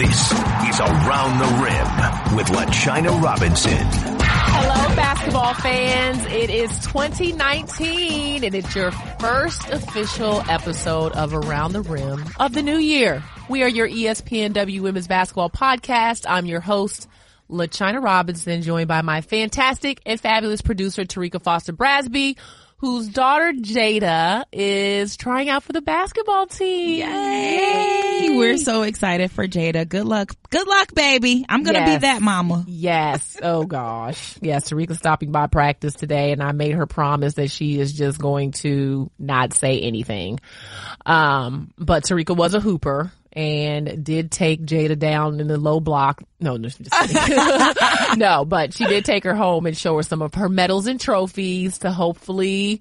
This is Around the Rim with LaChina Robinson. Hello, basketball fans. It is 2019 and it's your first official episode of Around the Rim of the new year. We are your ESPNW Women's Basketball Podcast. I'm your host, LaChina Robinson, joined by my fantastic and fabulous producer, Terrika Foster Brasby, whose daughter Jada is trying out for the basketball team. Yay! Yay. We're so excited for Jada. Good luck. Good luck, baby. I'm going to yes. be that mama. Yes. Oh gosh. Yes. Terrika's stopping by practice today and I made her promise that she is just going to not say anything. Um, but Terrika was a hooper and did take Jada down in the low block. No, no, no, but she did take her home and show her some of her medals and trophies to hopefully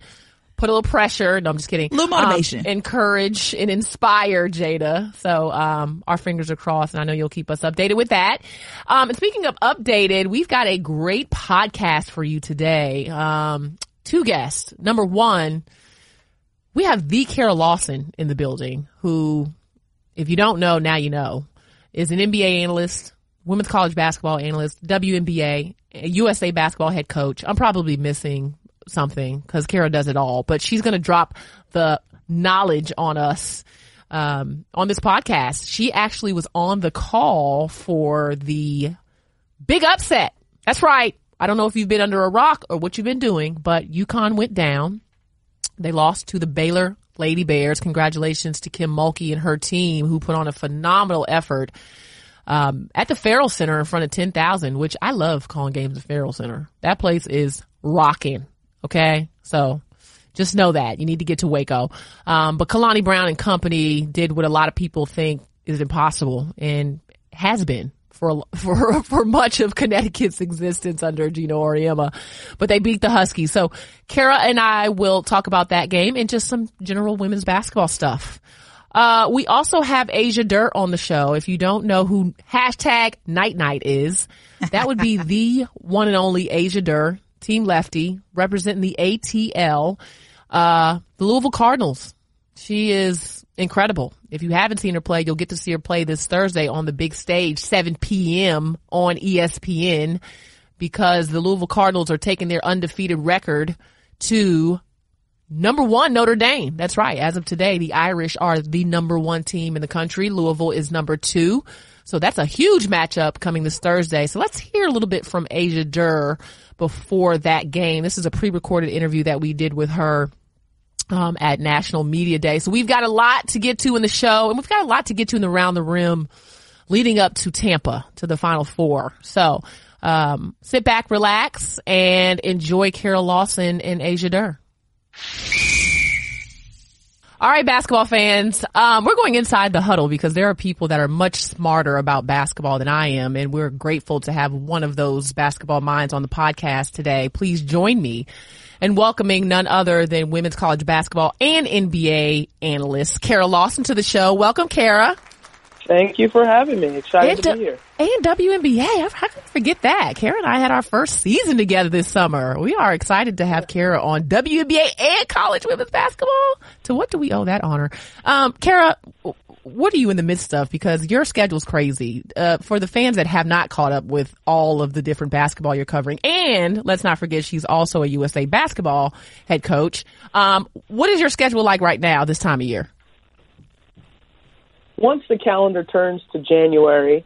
put a little pressure. No, I'm just kidding. A little motivation. Um, encourage and inspire Jada. So, um, our fingers are crossed and I know you'll keep us updated with that. Um, and speaking of updated, we've got a great podcast for you today. Um, two guests. Number one, we have the Kara Lawson in the building who if you don't know, now you know, is an NBA analyst, women's college basketball analyst, WNBA, USA basketball head coach. I'm probably missing something because Kara does it all, but she's going to drop the knowledge on us um, on this podcast. She actually was on the call for the big upset. That's right. I don't know if you've been under a rock or what you've been doing, but UConn went down. They lost to the Baylor Lady Bears. Congratulations to Kim Mulkey and her team who put on a phenomenal effort um, at the Ferrell Center in front of 10,000, which I love calling games at Ferrell Center. That place is rocking. Okay. So just know that you need to get to Waco. Um, but Kalani Brown and company did what a lot of people think is impossible and has been for for for much of Connecticut's existence under Geno Auriemma, but they beat the Huskies. So Kara and I will talk about that game and just some general women's basketball stuff. Uh, we also have Asia Durr on the show. If you don't know who hashtag Night Night is, that would be the one and only Asia Durr, Team Lefty, representing the ATL, uh, the Louisville Cardinals. She is incredible. If you haven't seen her play, you'll get to see her play this Thursday on the big stage, 7 p.m. on ESPN because the Louisville Cardinals are taking their undefeated record to number one Notre Dame. That's right. As of today, the Irish are the number one team in the country. Louisville is number two. So that's a huge matchup coming this Thursday. So let's hear a little bit from Asia Durr before that game. This is a pre-recorded interview that we did with her um, at National Media Day. So we've got a lot to get to in the show, and we've got a lot to get to in the round the rim leading up to Tampa to the Final Four. So um, sit back, relax, and enjoy Kara Lawson and Asia Durr. All right, basketball fans, um, we're going inside the huddle because there are people that are much smarter about basketball than I am, and we're grateful to have one of those basketball minds on the podcast today. Please join me and welcoming none other than women's college basketball and NBA analyst Kara Lawson to the show. Welcome, Kara. Thank you for having me. Excited and, to be here. And WNBA. How can I forget that? Kara and I had our first season together this summer. We are excited to have Kara on WNBA and college women's basketball. To what do we owe that honor? Um, Kara, what are you in the midst of? Because your schedule's crazy. Uh, for the fans that have not caught up with all of the different basketball you're covering, and let's not forget she's also a USA basketball head coach. Um, what is your schedule like right now this time of year? Once the calendar turns to January,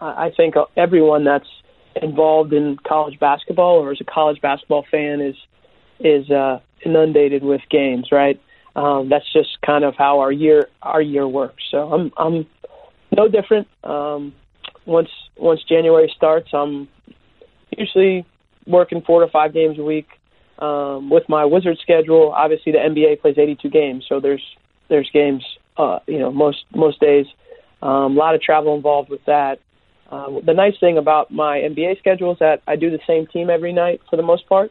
I think everyone that's involved in college basketball or is a college basketball fan is is uh, inundated with games, right? Um, that's just kind of how our year our year works. So I'm I'm no different. Um, once once January starts, I'm usually working four to five games a week. Um, with my Wizard schedule, obviously the NBA plays 82 games, so there's there's games, uh, you know, most most days. Um, a lot of travel involved with that. Uh, the nice thing about my NBA schedule is that I do the same team every night for the most part.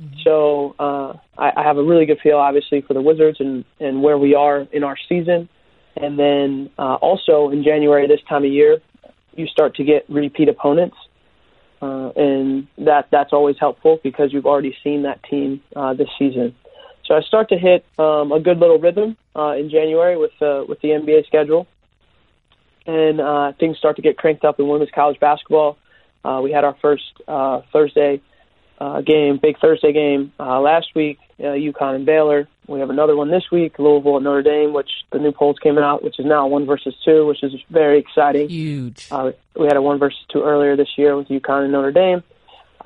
Mm-hmm. So uh, I, I have a really good feel, obviously, for the Wizards and, and where we are in our season. And then uh, also in January this time of year, you start to get repeat opponents, uh, and that that's always helpful because you've already seen that team uh, this season. So I start to hit um, a good little rhythm uh, in January with uh, with the NBA schedule, and uh, things start to get cranked up in women's college basketball. Uh, we had our first uh, Thursday uh, game, big Thursday game uh, last week, uh, UConn and Baylor. We have another one this week, Louisville and Notre Dame, which the new polls came out, which is now one versus two, which is very exciting. Huge. Uh, we had a one versus two earlier this year with UConn and Notre Dame.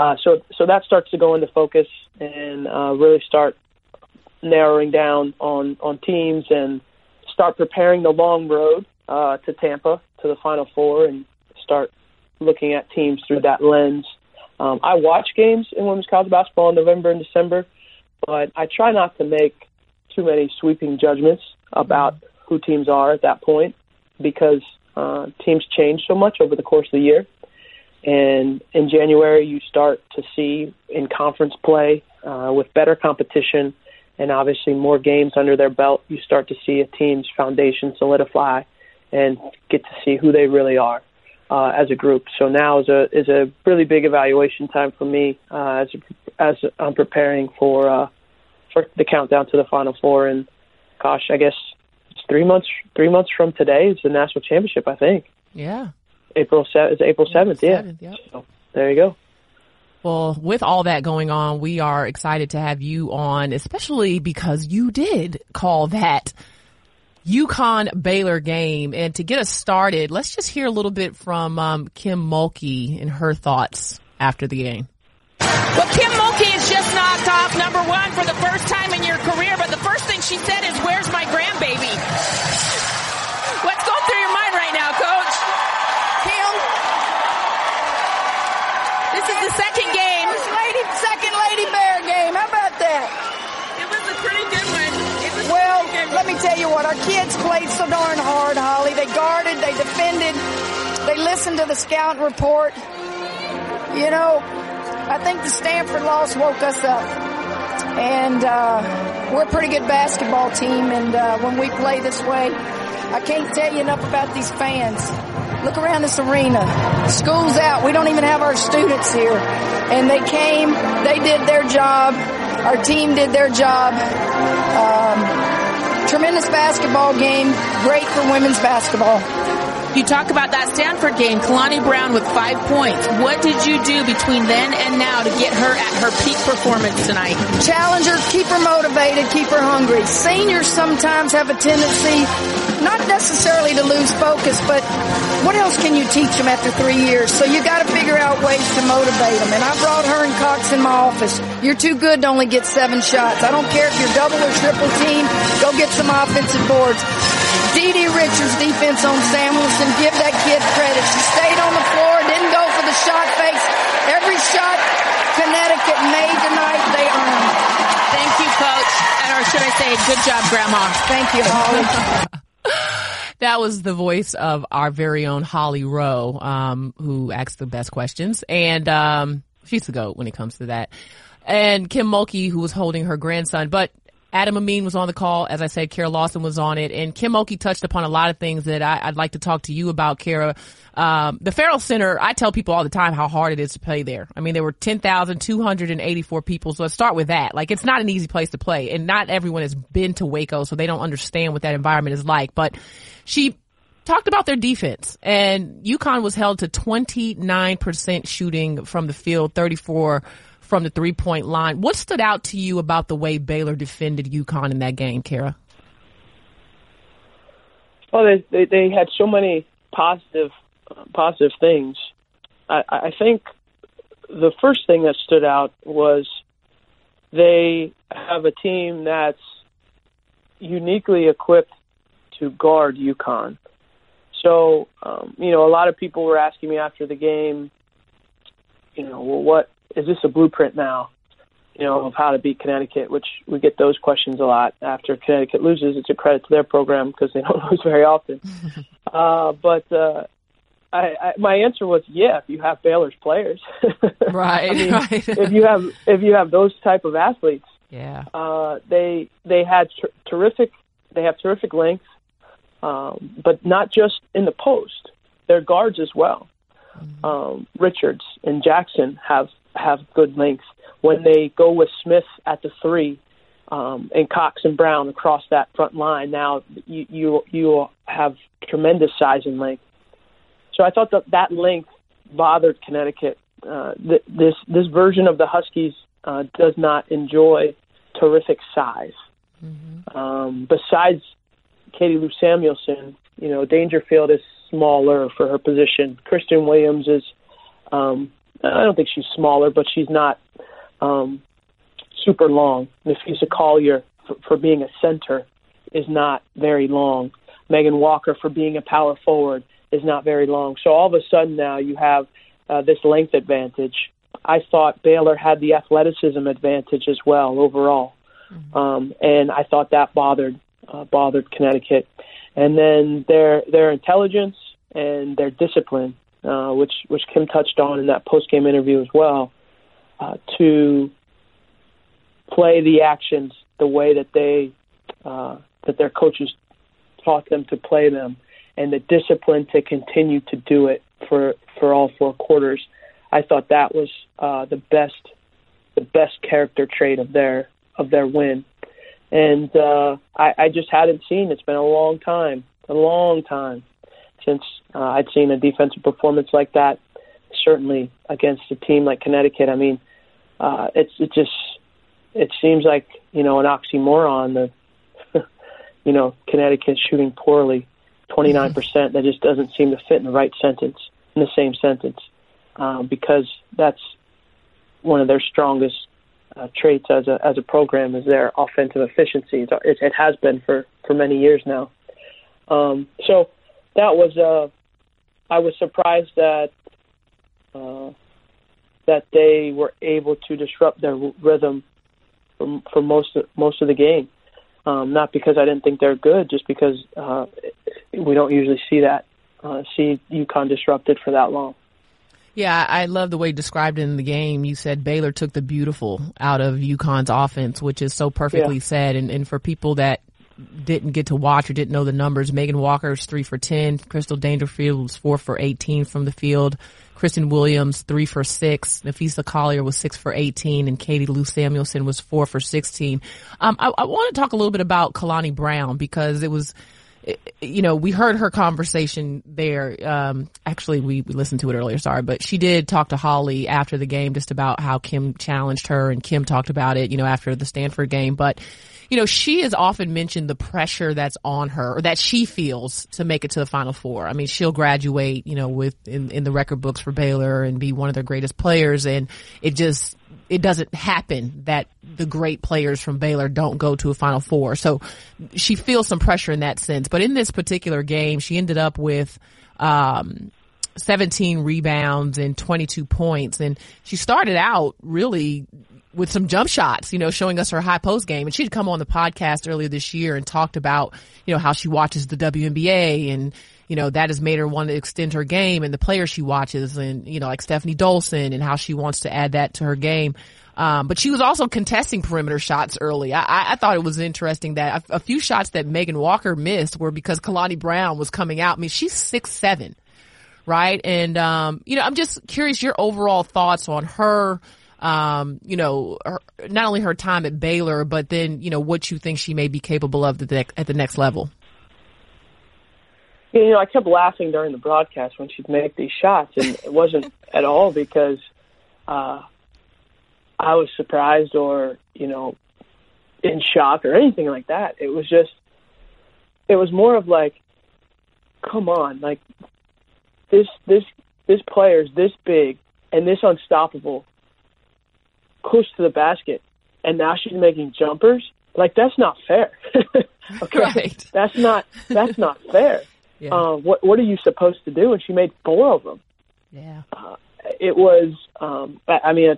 Uh, so, so that starts to go into focus and uh, really start narrowing down on on teams and start preparing the long road uh, to Tampa to the Final Four and start looking at teams through that lens. Um, I watch games in women's college basketball in November and December, but I try not to make too many sweeping judgments about who teams are at that point because uh, teams change so much over the course of the year. And in January, you start to see in conference play uh, with better competition and obviously more games under their belt, you start to see a team's foundation solidify and get to see who they really are uh, as a group. So now is a is a really big evaluation time for me uh, as as I'm preparing for uh, for the countdown to the Final Four. And gosh, I guess it's three months three months from today. is the national championship. I think. Yeah. April se- It's April seventh. Yeah. 7th, yep. So there you go. Well, with all that going on, we are excited to have you on, especially because you did call that UConn Baylor game. And to get us started, let's just hear a little bit from um, Kim Mulkey and her thoughts after the game. Well, Kim Mulkey has just knocked off number one for the first time in your career, but the first thing she said is, where's my grandbaby? Let me tell you what. Our kids played so darn hard, Holly. They guarded, they defended, they listened to the scout report. You know, I think the Stanford loss woke us up. And uh, we're a pretty good basketball team, and uh, when we play this way, I can't tell you enough about these fans. Look around this arena. School's out. We don't even have our students here. And they came, they did their job. Our team did their job. Um, tremendous basketball game. Great for women's basketball. You talk about that Stanford game, Kalani Brown with five points. What did you do between then and now to get her at her peak performance tonight? Challenge her, keep her motivated, keep her hungry. Seniors sometimes have a tendency, not necessarily to lose focus, but what else can you teach them after three years? So you got to figure out ways to motivate them. And I brought her and Cox in my office. You're too good to only get seven shots. I don't care if you're double or triple team. Go get some offensive boards. DiDi Richards defense on Samuelson. Give that kid credit. She stayed on the floor, didn't go for the shot fakes. Every shot Connecticut made tonight, they earned. Thank you, Coach. And or should I say, good job, Grandma. Thank you, Holly. That was the voice of our very own Holly Rowe, um, who asks the best questions. And, um, she's the goat when it comes to that. And Kim Mulkey, who was holding her grandson. But Adam Amin was on the call. As I said, Kara Lawson was on it. And Kim Mulkey touched upon a lot of things that I, would like to talk to you about, Kara. Um, the Ferrell Center, I tell people all the time how hard it is to play there. I mean, there were 10,284 people. So let's start with that. Like, it's not an easy place to play. And not everyone has been to Waco, so they don't understand what that environment is like. But she talked about their defense and UConn was held to 29% shooting from the field, 34 from the three point line. What stood out to you about the way Baylor defended UConn in that game, Kara? Well, they they, they had so many positive uh, positive things. I, I think the first thing that stood out was they have a team that's uniquely equipped to guard UConn. So, um, you know, a lot of people were asking me after the game, you know, well, what is this a blueprint now? You know, of how to beat Connecticut, which we get those questions a lot after Connecticut loses. It's a credit to their program because they don't lose very often. uh, but uh, I, I, my answer was, yeah, if you have Baylor's players, right? I mean, right. if you have if you have those type of athletes, yeah, uh, they they had ter- terrific. They have terrific length, um, but not just in the post. Their guards as well. Mm-hmm. Um, Richards and Jackson have have good length. When they go with Smith at the three, um, and Cox and Brown across that front line. Now you you you have tremendous size and length. So I thought that that length bothered Connecticut. Uh, th- this this version of the Huskies uh, does not enjoy terrific size. Mm-hmm. Um, besides Katie Lou Samuelson, you know Dangerfield is smaller for her position. Christyn Williams is um, I don't think she's smaller, but she's not um, super long. Napheesa Collier, for, for being a center, is not very long. Megan Walker, for being a power forward, is not very long. So all of a sudden now you have uh, this length advantage. I thought Baylor had the athleticism advantage as well overall, mm-hmm. um, and I thought that bothered uh, bothered Connecticut. And then their their intelligence and their discipline, uh, which which Kim touched on in that post game interview as well, uh, to play the actions the way that they uh, that their coaches taught them to play them, and the discipline to continue to do it for for all four quarters. I thought that was uh, the best the best character trait of their of their win, and uh, I, I just hadn't seen. It's been a long time, a long time since uh, I'd seen a defensive performance like that. Certainly against a team like Connecticut. I mean, uh, it's it just it seems like you know an oxymoron. The you know Connecticut shooting poorly, twenty nine percent. That just doesn't seem to fit in the right sentence in the same sentence uh, because that's one of their strongest uh, traits as a as a program is their offensive efficiency. It, it has been for for many years now. Um, so that was uh, I was surprised that uh, that they were able to disrupt their rhythm for, for most of, most of the game. Um, not because I didn't think they're good, just because uh, we don't usually see that uh, see UConn disrupted for that long. Yeah, I love the way you described it in the game. You said Baylor took the beautiful out of UConn's offense, which is so perfectly yeah. said. And, and for people that didn't get to watch or didn't know the numbers, Megan Walker's three for 10. Crystal Dangerfield was four for 18 from the field. Christyn Williams, three for six. Napheesa Collier was six for 18 and Katie Lou Samuelson was four for 16. Um, I, I want to talk a little bit about Kalani Brown because it was, you know, we heard her conversation there. Um, actually, we, we listened to it earlier. Sorry, but she did talk to Holly after the game just about how Kim challenged her, and Kim talked about it, you know, after the Stanford game. But you know, she has often mentioned the pressure that's on her or that she feels to make it to the final four. I mean, she'll graduate, you know, with in, in the record books for Baylor and be one of their greatest players. And it just, it doesn't happen that the great players from Baylor don't go to a final four. So she feels some pressure in that sense. But in this particular game, she ended up with, um, 17 rebounds and 22 points. And she started out really with some jump shots, you know, showing us her high post game. And she'd come on the podcast earlier this year and talked about, you know, how she watches the WNBA and, you know, that has made her want to extend her game and the players she watches and, you know, like Stefanie Dolson and how she wants to add that to her game. Um, but she was also contesting perimeter shots early. I, I thought it was interesting that a, a, few shots that Megan Walker missed were because Kalani Brown was coming out. I mean, she's six seven, right? And um, you know, I'm just curious your overall thoughts on her um, you know, her, not only her time at Baylor, but then, you know, what you think she may be capable of the, at the next level? You know, I kept laughing during the broadcast when she'd make these shots, and it wasn't at all because uh, I was surprised or, you know, in shock or anything like that. It was just, it was more of like, come on, like this, this, this player is this big and this unstoppable close to the basket, and now she's making jumpers. Like that's not fair. okay, right. that's not that's not fair. Yeah. Uh, what what are you supposed to do? And she made four of them. Yeah. Uh, it was. Um, I, I mean,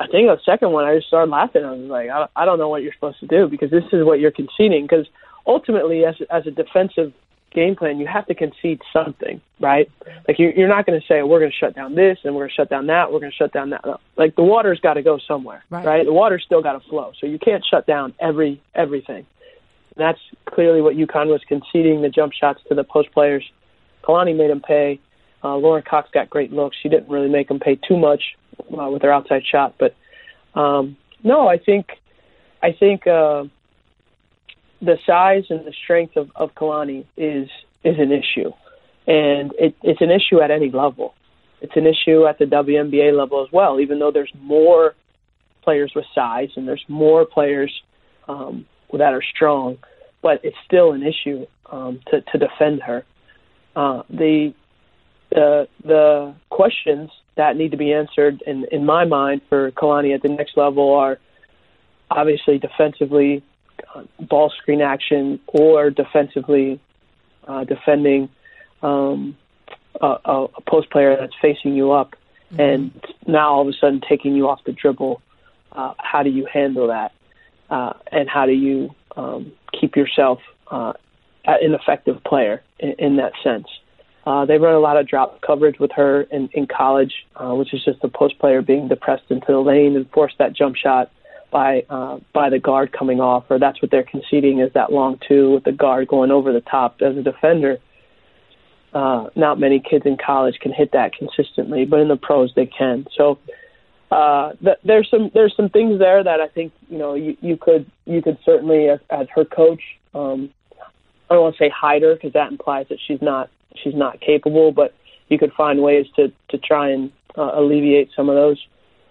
I think the second one, I just started laughing. I was like, I, I don't know what you're supposed to do because this is what you're conceding. Because ultimately, as as a defensive game plan, you have to concede something, right? Like you, you're not going to say we're going to shut down this and we're going to shut down that. We're going to shut down that. No. Like the water's got to go somewhere, right. right? The water's still got to flow, so you can't shut down every everything. And that's clearly what UConn was conceding the jump shots to the post players. Kalani made them pay. Uh, Lauren Cox got great looks. She didn't really make them pay too much uh, with her outside shot, but um, no, I think I think uh, the size and the strength of, of Kalani is is an issue, and it, it's an issue at any level. It's an issue at the WNBA level as well. Even though there's more players with size and there's more players um, that are strong, but it's still an issue um, to to defend her. Uh, the the the questions that need to be answered in in my mind for Kalani at the next level are obviously defensively ball screen action or defensively uh, defending um, a, a post player that's facing you up mm-hmm. and now all of a sudden taking you off the dribble. Uh, how do you handle that? Uh, and how do you um, keep yourself uh, an effective player in, in that sense? Uh, they run a lot of drop coverage with her in, in college, uh, which is just the post player being depressed into the lane and force that jump shot by uh, by the guard coming off, or that's what they're conceding is that long two with the guard going over the top as a defender. Uh, not many kids in college can hit that consistently, but in the pros they can. So uh, th- there's some there's some things there that I think you know you, you could you could certainly as, as her coach. Um, I don't want to say hide her because that implies that she's not she's not capable, but you could find ways to to try and uh, alleviate some of those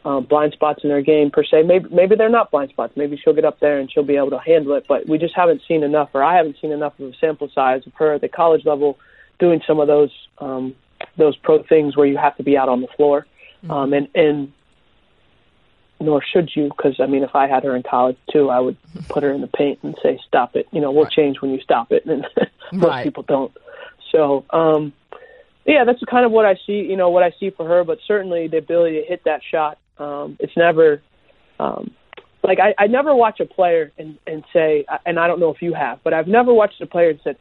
uh, blind spots in her game per se. Maybe maybe they're not blind spots. Maybe she'll get up there and she'll be able to handle it. But we just haven't seen enough, or I haven't seen enough of a sample size of her at the college level doing some of those um, those pro things where you have to be out on the floor. Mm-hmm. Um, and and nor should you, because I mean, if I had her in college too, I would put her in the paint and say, "Stop it." You know, we'll right. change when you stop it, and most right. people don't. So, um, yeah, that's kind of what I see. You know, what I see for her, but certainly the ability to hit that shot. Um, it's never um, like I, I never watch a player and and say, and I don't know if you have, but I've never watched a player and said,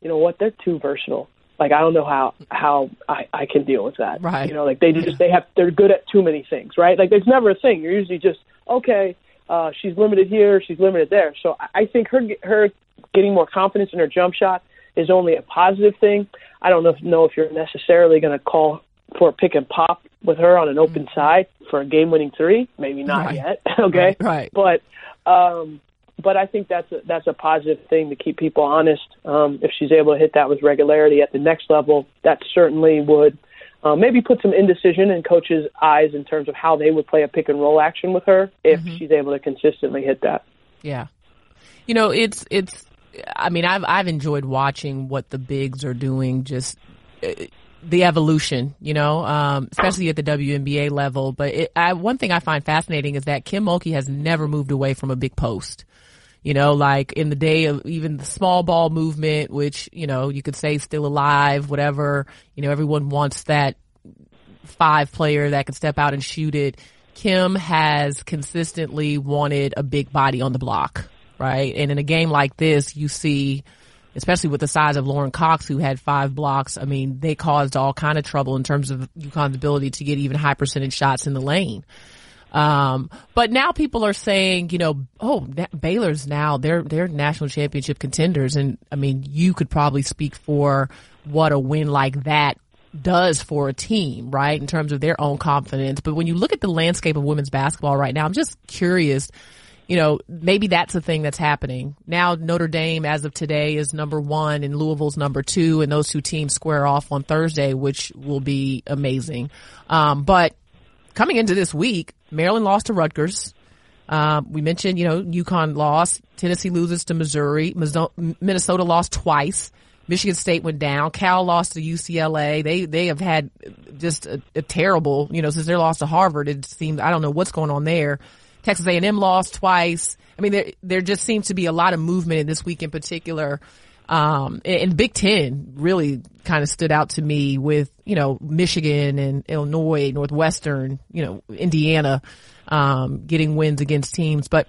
you know what, they're too versatile. Like I don't know how how I I can deal with that. Right. You know, like they just they have they're good at too many things. Right. Like there's never a thing. You're usually just okay. Uh, she's limited here. She's limited there. So I think her her getting more confidence in her jump shot is only a positive thing. I don't know if, know if you're necessarily going to call for a pick and pop with her on an open mm-hmm. side for a game winning three. Maybe not right. yet. okay. Right. right. But um, but I think that's a, that's a positive thing to keep people honest. Um, if she's able to hit that with regularity at the next level, that certainly would uh, maybe put some indecision in coaches' eyes in terms of how they would play a pick and roll action with her if mm-hmm. she's able to consistently hit that. Yeah. You know, it's it's I mean, I've I've enjoyed watching what the bigs are doing. Just uh, the evolution, you know, um, especially at the WNBA level. But it, I, one thing I find fascinating is that Kim Mulkey has never moved away from a big post. You know, like in the day of even the small ball movement, which, you know, you could say still alive, whatever, you know, everyone wants that five player that can step out and shoot it. Kim has consistently wanted a big body on the block right? And in a game like this, you see, especially with the size of Lauren Cox, who had five blocks. I mean, they caused all kind of trouble in terms of UConn's ability to get even high percentage shots in the lane. Um, but now people are saying, you know, oh, Baylor's now they're they're national championship contenders, and I mean, you could probably speak for what a win like that does for a team, right, in terms of their own confidence. But when you look at the landscape of women's basketball right now, I'm just curious you know, maybe that's a thing that's happening. Now Notre Dame, as of today, is number one and Louisville's number two and those two teams square off on Thursday, which will be amazing. Um, but coming into this week, Maryland lost to Rutgers. Um, we mentioned, you know, UConn lost. Tennessee loses to Missouri. Minnesota lost twice. Michigan State went down. Cal lost to UCLA. They they have had just a, a terrible, you know, since their loss to Harvard. It seems I don't know what's going on there. Texas A&M lost twice. I mean, there, there just seems to be a lot of movement in this week in particular. Um, and Big Ten really kind of stood out to me with, you know, Michigan and Illinois, Northwestern, you know, Indiana, um, getting wins against teams. But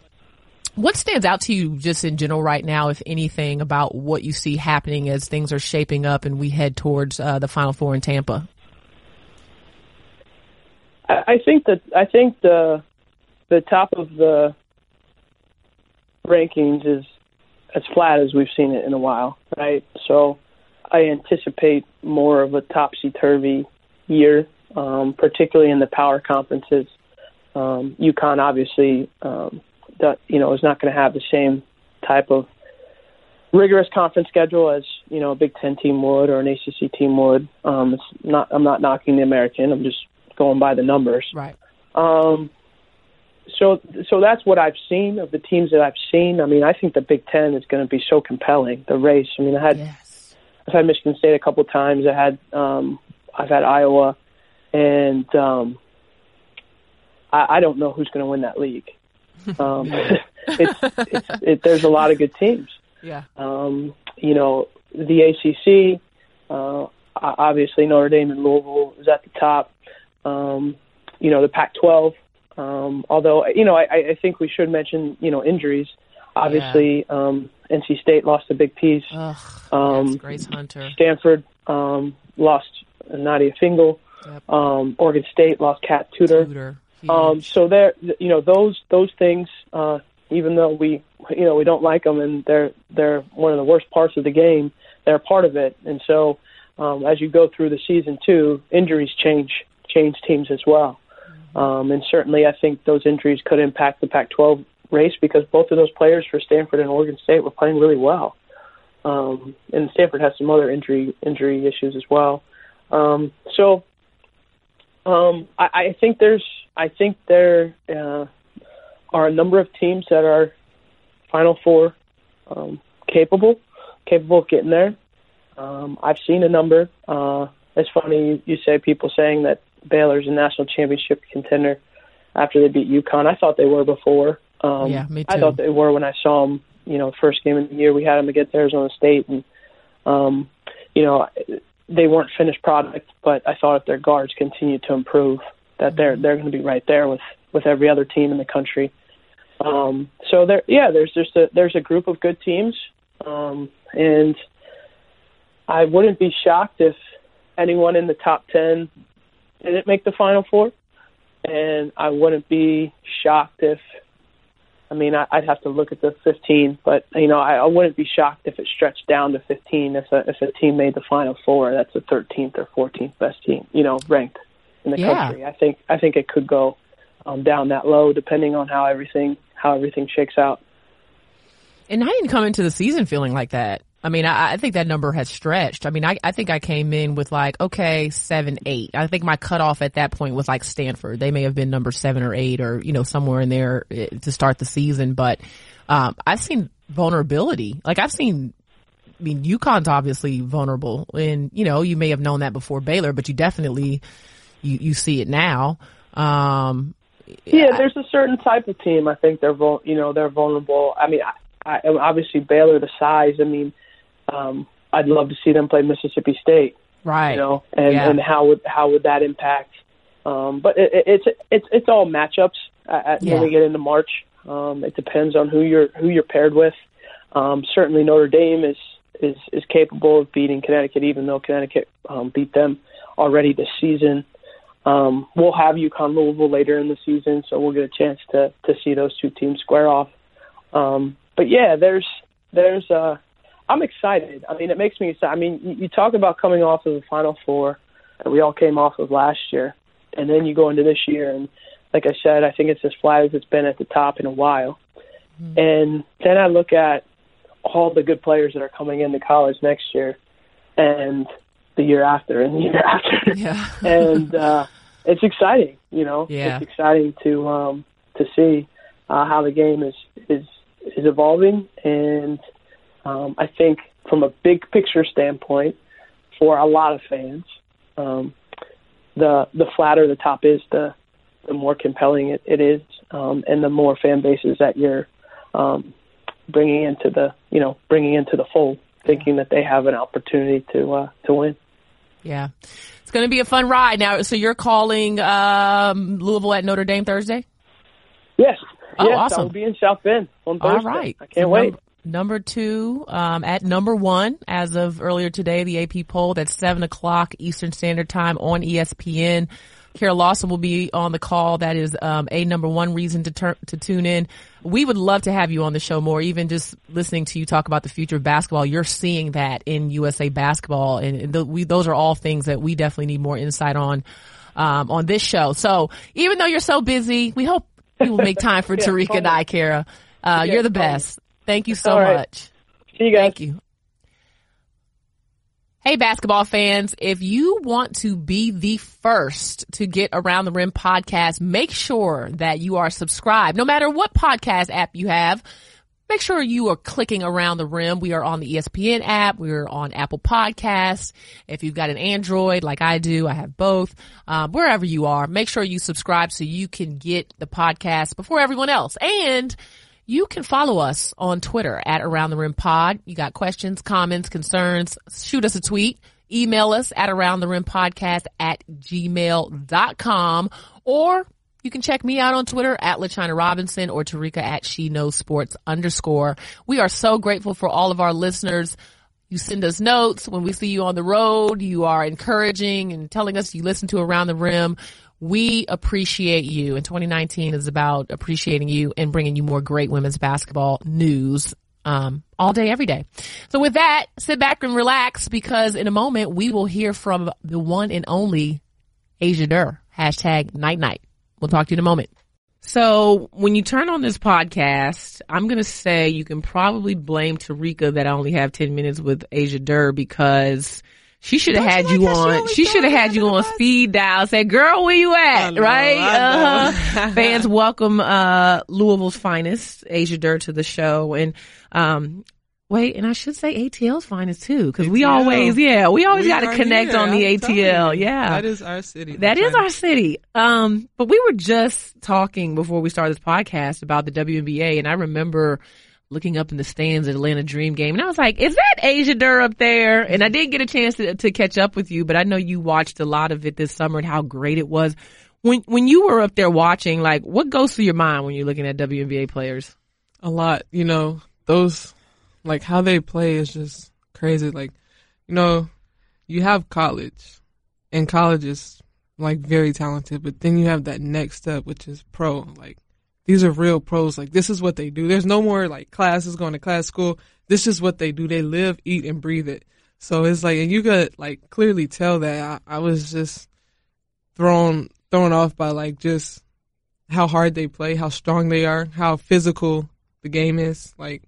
what stands out to you just in general right now, if anything, about what you see happening as things are shaping up and we head towards, uh, the Final Four in Tampa? I think that, I think the, the top of the rankings is as flat as we've seen it in a while, right? So I anticipate more of a topsy turvy year, um, particularly in the power conferences. Um, UConn obviously um, that you know is not going to have the same type of rigorous conference schedule as you know a Big Ten team would or an ACC team would. Um, it's not. I'm not knocking the American. I'm just going by the numbers. Right. Um, so so that's what I've seen of the teams that I've seen. I mean, I think the Big Ten is going to be so compelling. The race. I mean, I had Yes. I've had Michigan State a couple of times. I had um, I've had Iowa, and um, I, I don't know who's going to win that league. Um, it's, it's it, there's a lot of good teams. Yeah. Um, you know, the ACC, uh, obviously Notre Dame and Louisville is at the top. Um, you know, the Pac-12. Um, although, you know, I, I think we should mention, you know, injuries. Obviously, um, NC State lost a big piece. Ugh. Um, Grace Hunter. Stanford um, lost Nadia Fingall. Yep. Um, Oregon State lost Kat Tudor. Tudor. Um, so there, you know, those those things, uh, even though we, you know, we don't like them and they're they're one of the worst parts of the game, they're part of it. And so, um, as you go through the season too, injuries change change teams as well. Um, and certainly, I think those injuries could impact the Pac-12 race because both of those players for Stanford and Oregon State were playing really well. Um, and Stanford has some other injury injury issues as well. Um, so um, I, I think there's I think there uh, are a number of teams that are Final Four um, capable, capable of getting there. Um, I've seen a number. Uh, it's funny you, you say people saying that Baylor's a national championship contender after they beat UConn. I thought they were before. Um, Yeah, me too. I thought they were when I saw them. You know, first game of the year we had them against Arizona State, and um, you know they weren't finished product. But I thought if their guards continue to improve, that they're they're going to be right there with with every other team in the country. Um, so there, yeah, there's just a there's a group of good teams, um, and I wouldn't be shocked if anyone in the top ten didn't make the final four, and I wouldn't be shocked if. I mean, I, I'd have to look at the 15, but you know, I, I wouldn't be shocked if it stretched down to 15. If a if a team made the final four, that's the 13th or 14th best team, you know, ranked in the Yeah. country. I think I think it could go um, down that low, depending on how everything how everything shakes out. And I didn't come into the season feeling like that. I mean, I, I think that number has stretched. I mean, I, I think I came in with like, okay, seven, eight. I think my cutoff at that point was like Stanford. They may have been number seven or eight or, you know, somewhere in there eh, to start the season. But, um, I've seen vulnerability. Like I've seen, I mean, UConn's obviously vulnerable and, you know, you may have known that before Baylor, but you definitely, you, you see it now. Um, Yeah, there's a certain type of team. I think they're you know they're vulnerable. I mean, I, I obviously Baylor the size. I mean, um, I'd love to see them play Mississippi State. right. You know, and Yeah. and how would how would that impact? Um, but it, it, it's it's it's all matchups at, Yeah. when we get into March. Um, it depends on who you're who you're paired with. Um, certainly Notre Dame is is is capable of beating Connecticut, even though Connecticut um, beat them already this season. Um, we'll have UConn Louisville later in the season, so we'll get a chance to to see those two teams square off. Um, but yeah, there's there's uh, I'm excited. I mean, it makes me excited. I mean, you, you talk about coming off of the Final Four that we all came off of last year, and then you go into this year, and like I said, I think it's as flat as it's been at the top in a while. And then I look at all the good players that are coming into college next year, and the year after, and the year after Yeah. and uh, it's exciting. You know, Yeah. it's exciting to um, to see uh, how the game is is is evolving, and um, I think from a big picture standpoint, for a lot of fans, um, the the flatter the top is, the the more compelling it, it is, um, and the more fan bases that you're um, bringing into the you know bringing into the fold, thinking that they have an opportunity to uh, to win. Yeah. It's going to be a fun ride. Now, so you're calling um, Louisville at Notre Dame Thursday? Yes. Oh, yes, awesome. I'll be in South Bend on Thursday. All right. I can't wait. Number, two, um, at number one, as of earlier today, the AP poll, that's 7 o'clock Eastern Standard Time on ESPN. Kara Lawson will be on the call. That is um, a number one reason to turn to tune in. We would love to have you on the show more. Even just listening to you talk about the future of basketball, you're seeing that in USA basketball, and, and th- we, those are all things that we definitely need more insight on um, on this show. So even though you're so busy, we hope we will make time for Yeah, Terrika and. I, Kara. Uh, Yeah, you're the best. Thank you so right. much. See you guys. Thank you. Hey, basketball fans, if you want to be the first to get Around the Rim podcast, make sure that you are subscribed. No matter what podcast app you have, make sure you are clicking Around the Rim. We are on the ESPN app. We're on Apple Podcasts. If you've got an Android like I do, I have both. Um, wherever you are, make sure you subscribe so you can get the podcast before everyone else. And you can follow us on Twitter at Around the Rim Pod. You got questions, comments, concerns, shoot us a tweet. Email us at around the rim podcast at gmail.com or you can check me out on Twitter at LaChina Robinson or Terrika at She Knows Sports underscore. We are so grateful for all of our listeners. You send us notes when we see you on the road. You are encouraging and telling us you listen to Around the Rim. We appreciate you. And 2019 is about appreciating you and bringing you more great women's basketball news um, all day, every day. So with that, sit back and relax because in a moment we will hear from the one and only Asia Durr. Hashtag night night. We'll talk to you in a moment. So when you turn on this podcast, I'm going to say you can probably blame Terrika that I only have 10 minutes with Asia Durr because she should have had you like she on. always She should have had you on speed dial. Say, girl, where you at? know, right? Uh-huh. Fans welcome, uh, Louisville's finest, Asia Durr to the show. And, um, Wait, and I should say ATL's finest too, because we always, yeah, we always got to connect here, on the I'm ATL. Yeah. That is our city. That is our city. Um, but we were just talking before we started this podcast about the WNBA, and I remember looking up in the stands at Atlanta Dream game, and I was like, "Is that Asia Durr up there?" And I didn't get a chance to, to catch up with you, but I know you watched a lot of it this summer and how great it was. When when you were up there watching, like, what goes through your mind when you're looking at WNBA players? a lot. You know, those like how they play is just crazy. Like, you know, you have college, and college is like very talented, but then you have that next step, which is pro. Like, these are real pros. Like, this is what they do. There's no more like classes going to class school. This is what they do. They live, eat, and breathe it. So it's like, and you could like clearly tell that I, I was just thrown thrown off by like just how hard they play, how strong they are, how physical the game is. Like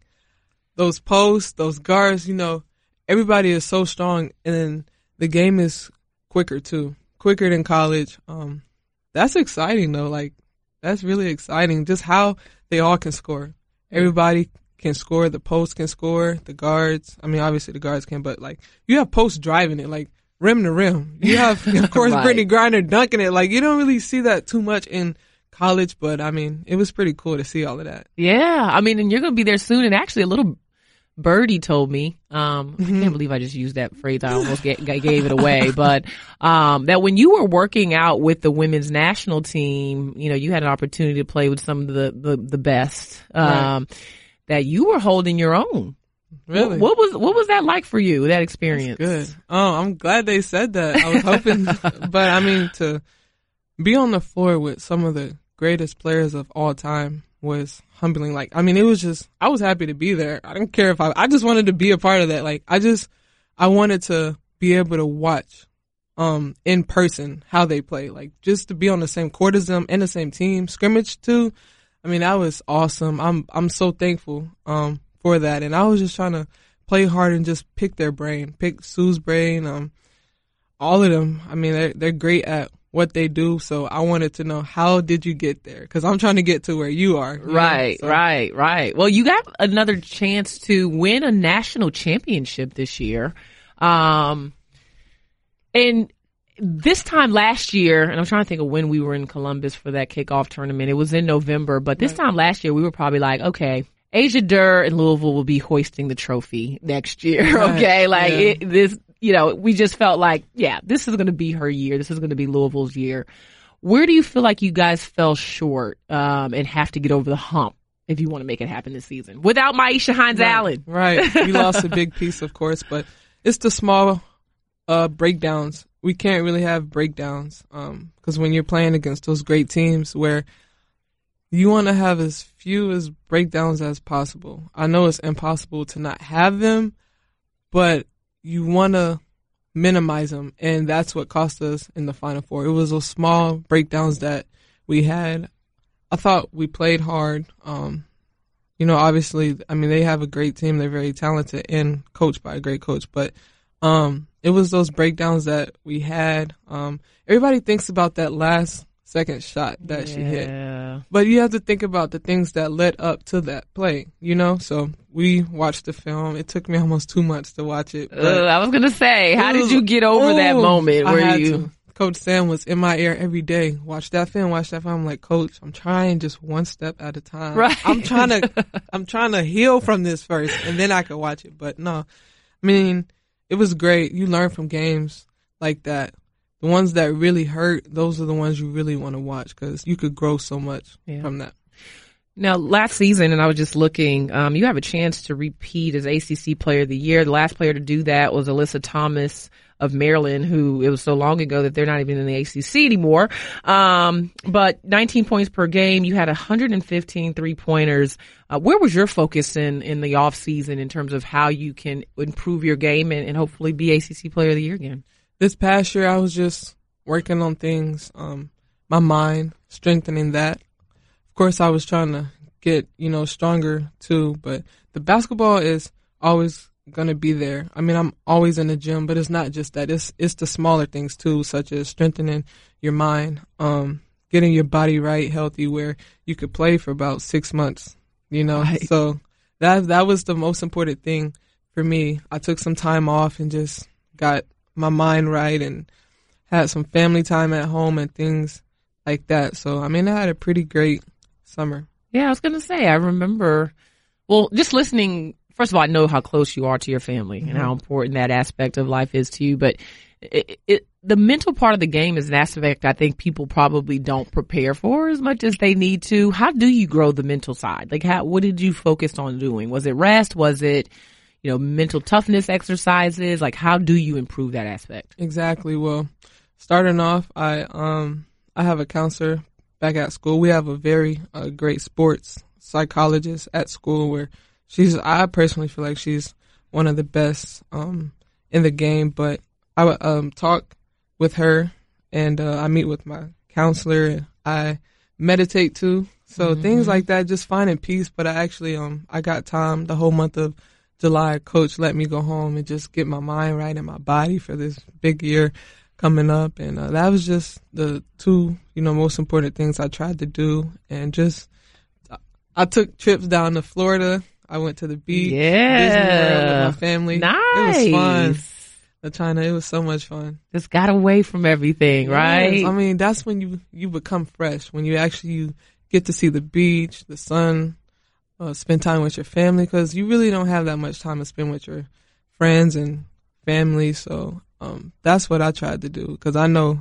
those posts, those guards, you know, everybody is so strong and the game is quicker too. Quicker than college. Um that's exciting though. Like that's really exciting just how they all can score. Everybody can score, the post can score, the guards. I mean obviously the guards can, but like you have posts driving it like rim to rim. You have of course Right. Brittney Griner dunking it. Like you don't really see that too much in college, but I mean, it was pretty cool to see all of that. Yeah, I mean, and you're going to be there soon. And actually, a little birdie told me, um, I can't believe I just used that phrase. I almost ga- gave it away, but um, that when you were working out with the women's national team, you know, you had an opportunity to play with some of the the, the best. Um, That you were holding your own. Really? What, what was what was that like for you? That experience? Good. Oh, I'm glad they said that. I was hoping, but I mean, to be on the floor with some of the greatest players of all time was humbling. Like, I mean, it was just, I was happy to be there. I didn't care if I, I just wanted to be a part of that. Like, I just, I wanted to be able to watch, um, in person how they play. Like, just to be on the same court as them in the same team, scrimmage too. I mean, that was awesome. I'm, I'm so thankful, um, for that. And I was just trying to play hard and just pick their brain, pick Sue's brain, um, all of them. I mean, they're, they're great at what they do. So I wanted to know how did you get there? Cause I'm trying to get to where you are. you? Right, So- right, right. Well, you got another chance to win a national championship this year. Um, and this time last year, and I'm trying to think of when we were in Columbus for that kickoff tournament. It was in November, but this time last year, we were probably like, okay, Asia Durr and Louisville will be hoisting the trophy next year. Right, Okay. Like yeah. it, this, you know, we just felt like, yeah, this is going to be her year. This is going to be Louisville's year. Where do you feel like you guys fell short, um, and have to get over the hump if you want to make it happen this season without Myisha Hines Allen? Right. We lost a big piece, of course, but it's the small uh, breakdowns. We can't really have breakdowns because when you're playing against those great teams where you want to have as few as breakdowns as possible. I know it's impossible to not have them, but you want to minimize them, and that's what cost us in the final four. It was those small breakdowns that we had. I thought we played hard. Um, you know, obviously, I mean, they have a great team. They're very talented and coached by a great coach. But um, it was those breakdowns that we had. Um, everybody thinks about that last second shot that she hit. But you have to think about the things that led up to that play, you know? So we watched the film. It took me almost two months to watch it. Uh, I was gonna say, how it did you get over that Ooh, moment I where you? to. Coach Sam was in my ear every day. Watch that film, watch that film. I'm like, Coach, I'm trying just one step at a time. Right. I'm trying to, I'm trying to heal from this first, and then I could watch it. But no, I mean, it was great. You learn from games like that. The ones that really hurt, those are the ones you really want to watch because you could grow so much Yeah. from that. Now, last season, and I was just looking, um, you have a chance to repeat as ACC Player of the Year. The last player to do that was Alyssa Thomas of Maryland, who it was so long ago that they're not even in the ACC anymore. Um, but 19 points per game. You had 115 three pointers. Uh, where was your focus in, in the off season in terms of how you can improve your game and, and hopefully be ACC Player of the Year again? This past year I was just working on things, um, my mind, strengthening that. Of course, I was trying to get, you know, stronger too, but the basketball is always going to be there. I mean, I'm always in the gym, but it's not just that. It's, it's the smaller things too, such as strengthening your mind, um, getting your body right, healthy, where you could play for about six months, you know? Right. So that, that was the most important thing for me. I took some time off and just got my mind right and had some family time at home and things like that. So I mean, I had a pretty great summer. Yeah, I was gonna say. I remember. Well, just listening. First of all, I know how close you are to your family and how mm-hmm. important that aspect of life is to you. But it, it, the mental part of the game is an aspect I think people probably don't prepare for as much as they need to. How do you grow the mental side? Like, how? What did you focus on doing? Was it rest? Was it, you know, mental toughness exercises? Like, how do you improve that aspect? Exactly. Well, starting off, I um I have a counselor back at school. We have a very uh, great sports psychologist at school where she's. I personally feel like she's one of the best um in the game. But I would um talk with her, and uh, I meet with my counselor. I meditate too. So things like that, just finding peace. But I actually um I got time the whole month of July. Coach let me go home and just get my mind right and my body for this big year coming up, and uh, that was just the two you know most important things I tried to do, and just I took trips down to Florida. I went to the beach, Disney World with my family. Nice. It was fun. LaChina, it was so much fun. Just got away from everything, right? Yes, I mean, that's when you you become fresh. When you actually you get to see the beach, the sun, uh, spend time with your family because you really don't have that much time to spend with your friends and family. So um, that's what I tried to do because I know,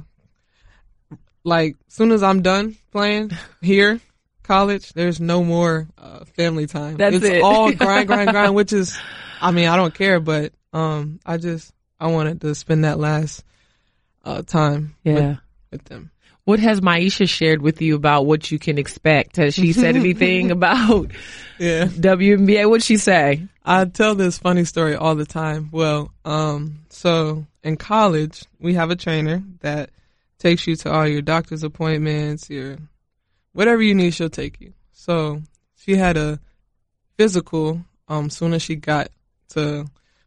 like, soon as I'm done playing here, college, there's no more uh, family time. That's it's it. all grind, grind, grind. Which is, I mean, I don't care, but um, I just I wanted to spend that last uh, time with, yeah. with them. What has Myisha shared with you about what you can expect? Has she said anything about Yeah. WNBA? What'd she say? I tell this funny story all the time. Well, um, so in college, we have a trainer that takes you to all your doctor's appointments, your whatever you need, she'll take you. So she had a physical um soon as she got to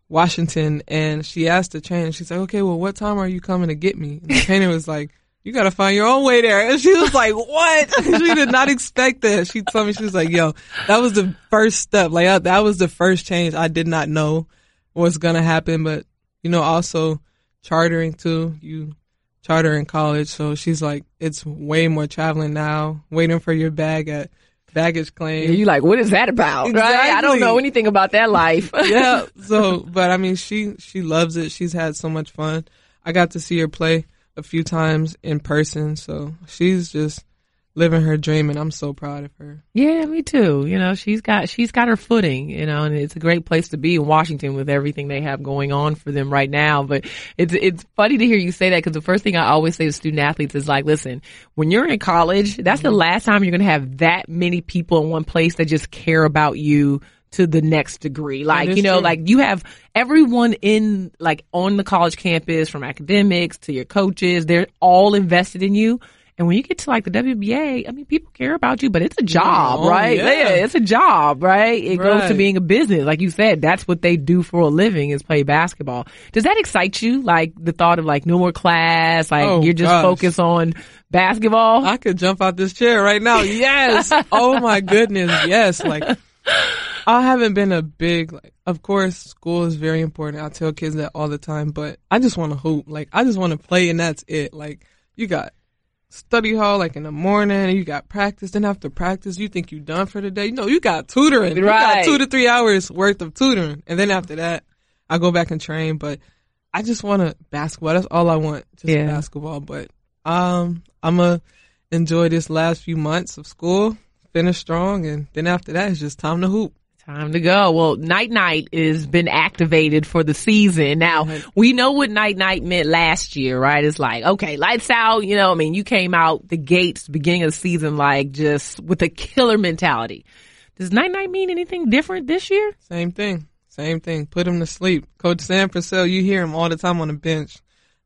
Washington and she asked the trainer, she's like, Okay, well what time are you coming to get me? And the trainer was like, You gotta find your own way there. And she was like, What? she did not expect that. She told me she was like, Yo, that was the first step. Like I, that was the first change. I did not know what's gonna happen, but you know, also chartering too. You charter in college, so she's like, it's way more traveling now. Waiting for your bag at baggage claim. You like, what is that about? Right? I don't know anything about that life. yeah. So, but I mean, she she loves it. She's had so much fun. I got to see her play a few times in person, so she's just living her dream, and I'm so proud of her. Yeah, me too. You know, she's got she's got her footing. You know, and it's a great place to be in Washington with everything they have going on for them right now. But it's it's funny to hear you say that because the first thing I always say to student athletes is like, listen, when you're in college, that's the last time you're going to have that many people in one place that just care about you to the next degree. Like, you know, true. like you have everyone in like on the college campus from academics to your coaches, they're all invested in you. And when you get to like the WBA, I mean, people care about you, but it's a job, Oh, right? yeah. it's a job, right? It goes to being a business. Like you said, that's what they do for a living is play basketball. Does that excite you? Like the thought of like no more class, like Oh, you're just gosh. focused on basketball? I could jump out this chair right now. Yes. oh my goodness. Yes. Like I haven't been a big like of course school is very important. I tell kids that all the time, but I just want to hoop. Like I just want to play and that's it. Like you got study hall like in the morning, you got practice, then after practice you think you done for the day. No, you got tutoring. Right. You got two to three hours worth of tutoring. And then after that I go back and train. But I just want to basketball. That's all I want. Just Yeah. basketball. But um I'm going to enjoy this last few months of school, finish strong, and then after that, it's just time to hoop. Time to go. Well, night night has been activated for the season. Now mm-hmm. we know what night night meant last year, right? It's like, okay, lights out. You know, I mean, you came out the gates beginning of the season, like just with a killer mentality. Does night night mean anything different this year? Same thing. Same thing. Put him to sleep. Coach Sam Purcell, you hear him all the time on the bench.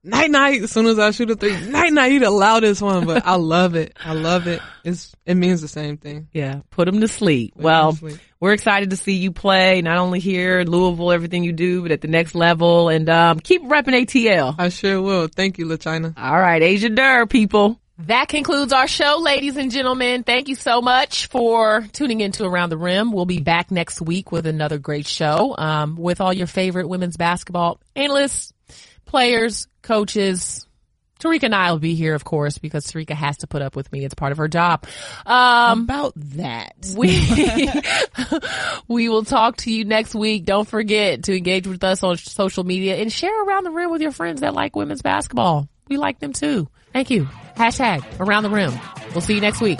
Night night. As soon as I shoot a three, night night. He the loudest one, but I love it. I love it. It's it means the same thing. Yeah, put them to sleep. 'em well, to sleep. we're excited to see you play, not only here in Louisville, everything you do, but at the next level, and um, keep repping ATL. I sure will. Thank you, LaChina. All right, Asia Durr, people. That concludes our show, ladies and gentlemen. Thank you so much for tuning into Around the Rim. We'll be back next week with another great show um, with all your favorite women's basketball analysts, players, coaches. Terrika and I will be here, of course, because Terrika has to put up with me. It's part of her job. Um, About that. we we will talk to you next week. Don't forget to engage with us on social media and share around the rim with your friends that like women's basketball. We like them too. Thank you. Hashtag around the rim. We'll see you next week.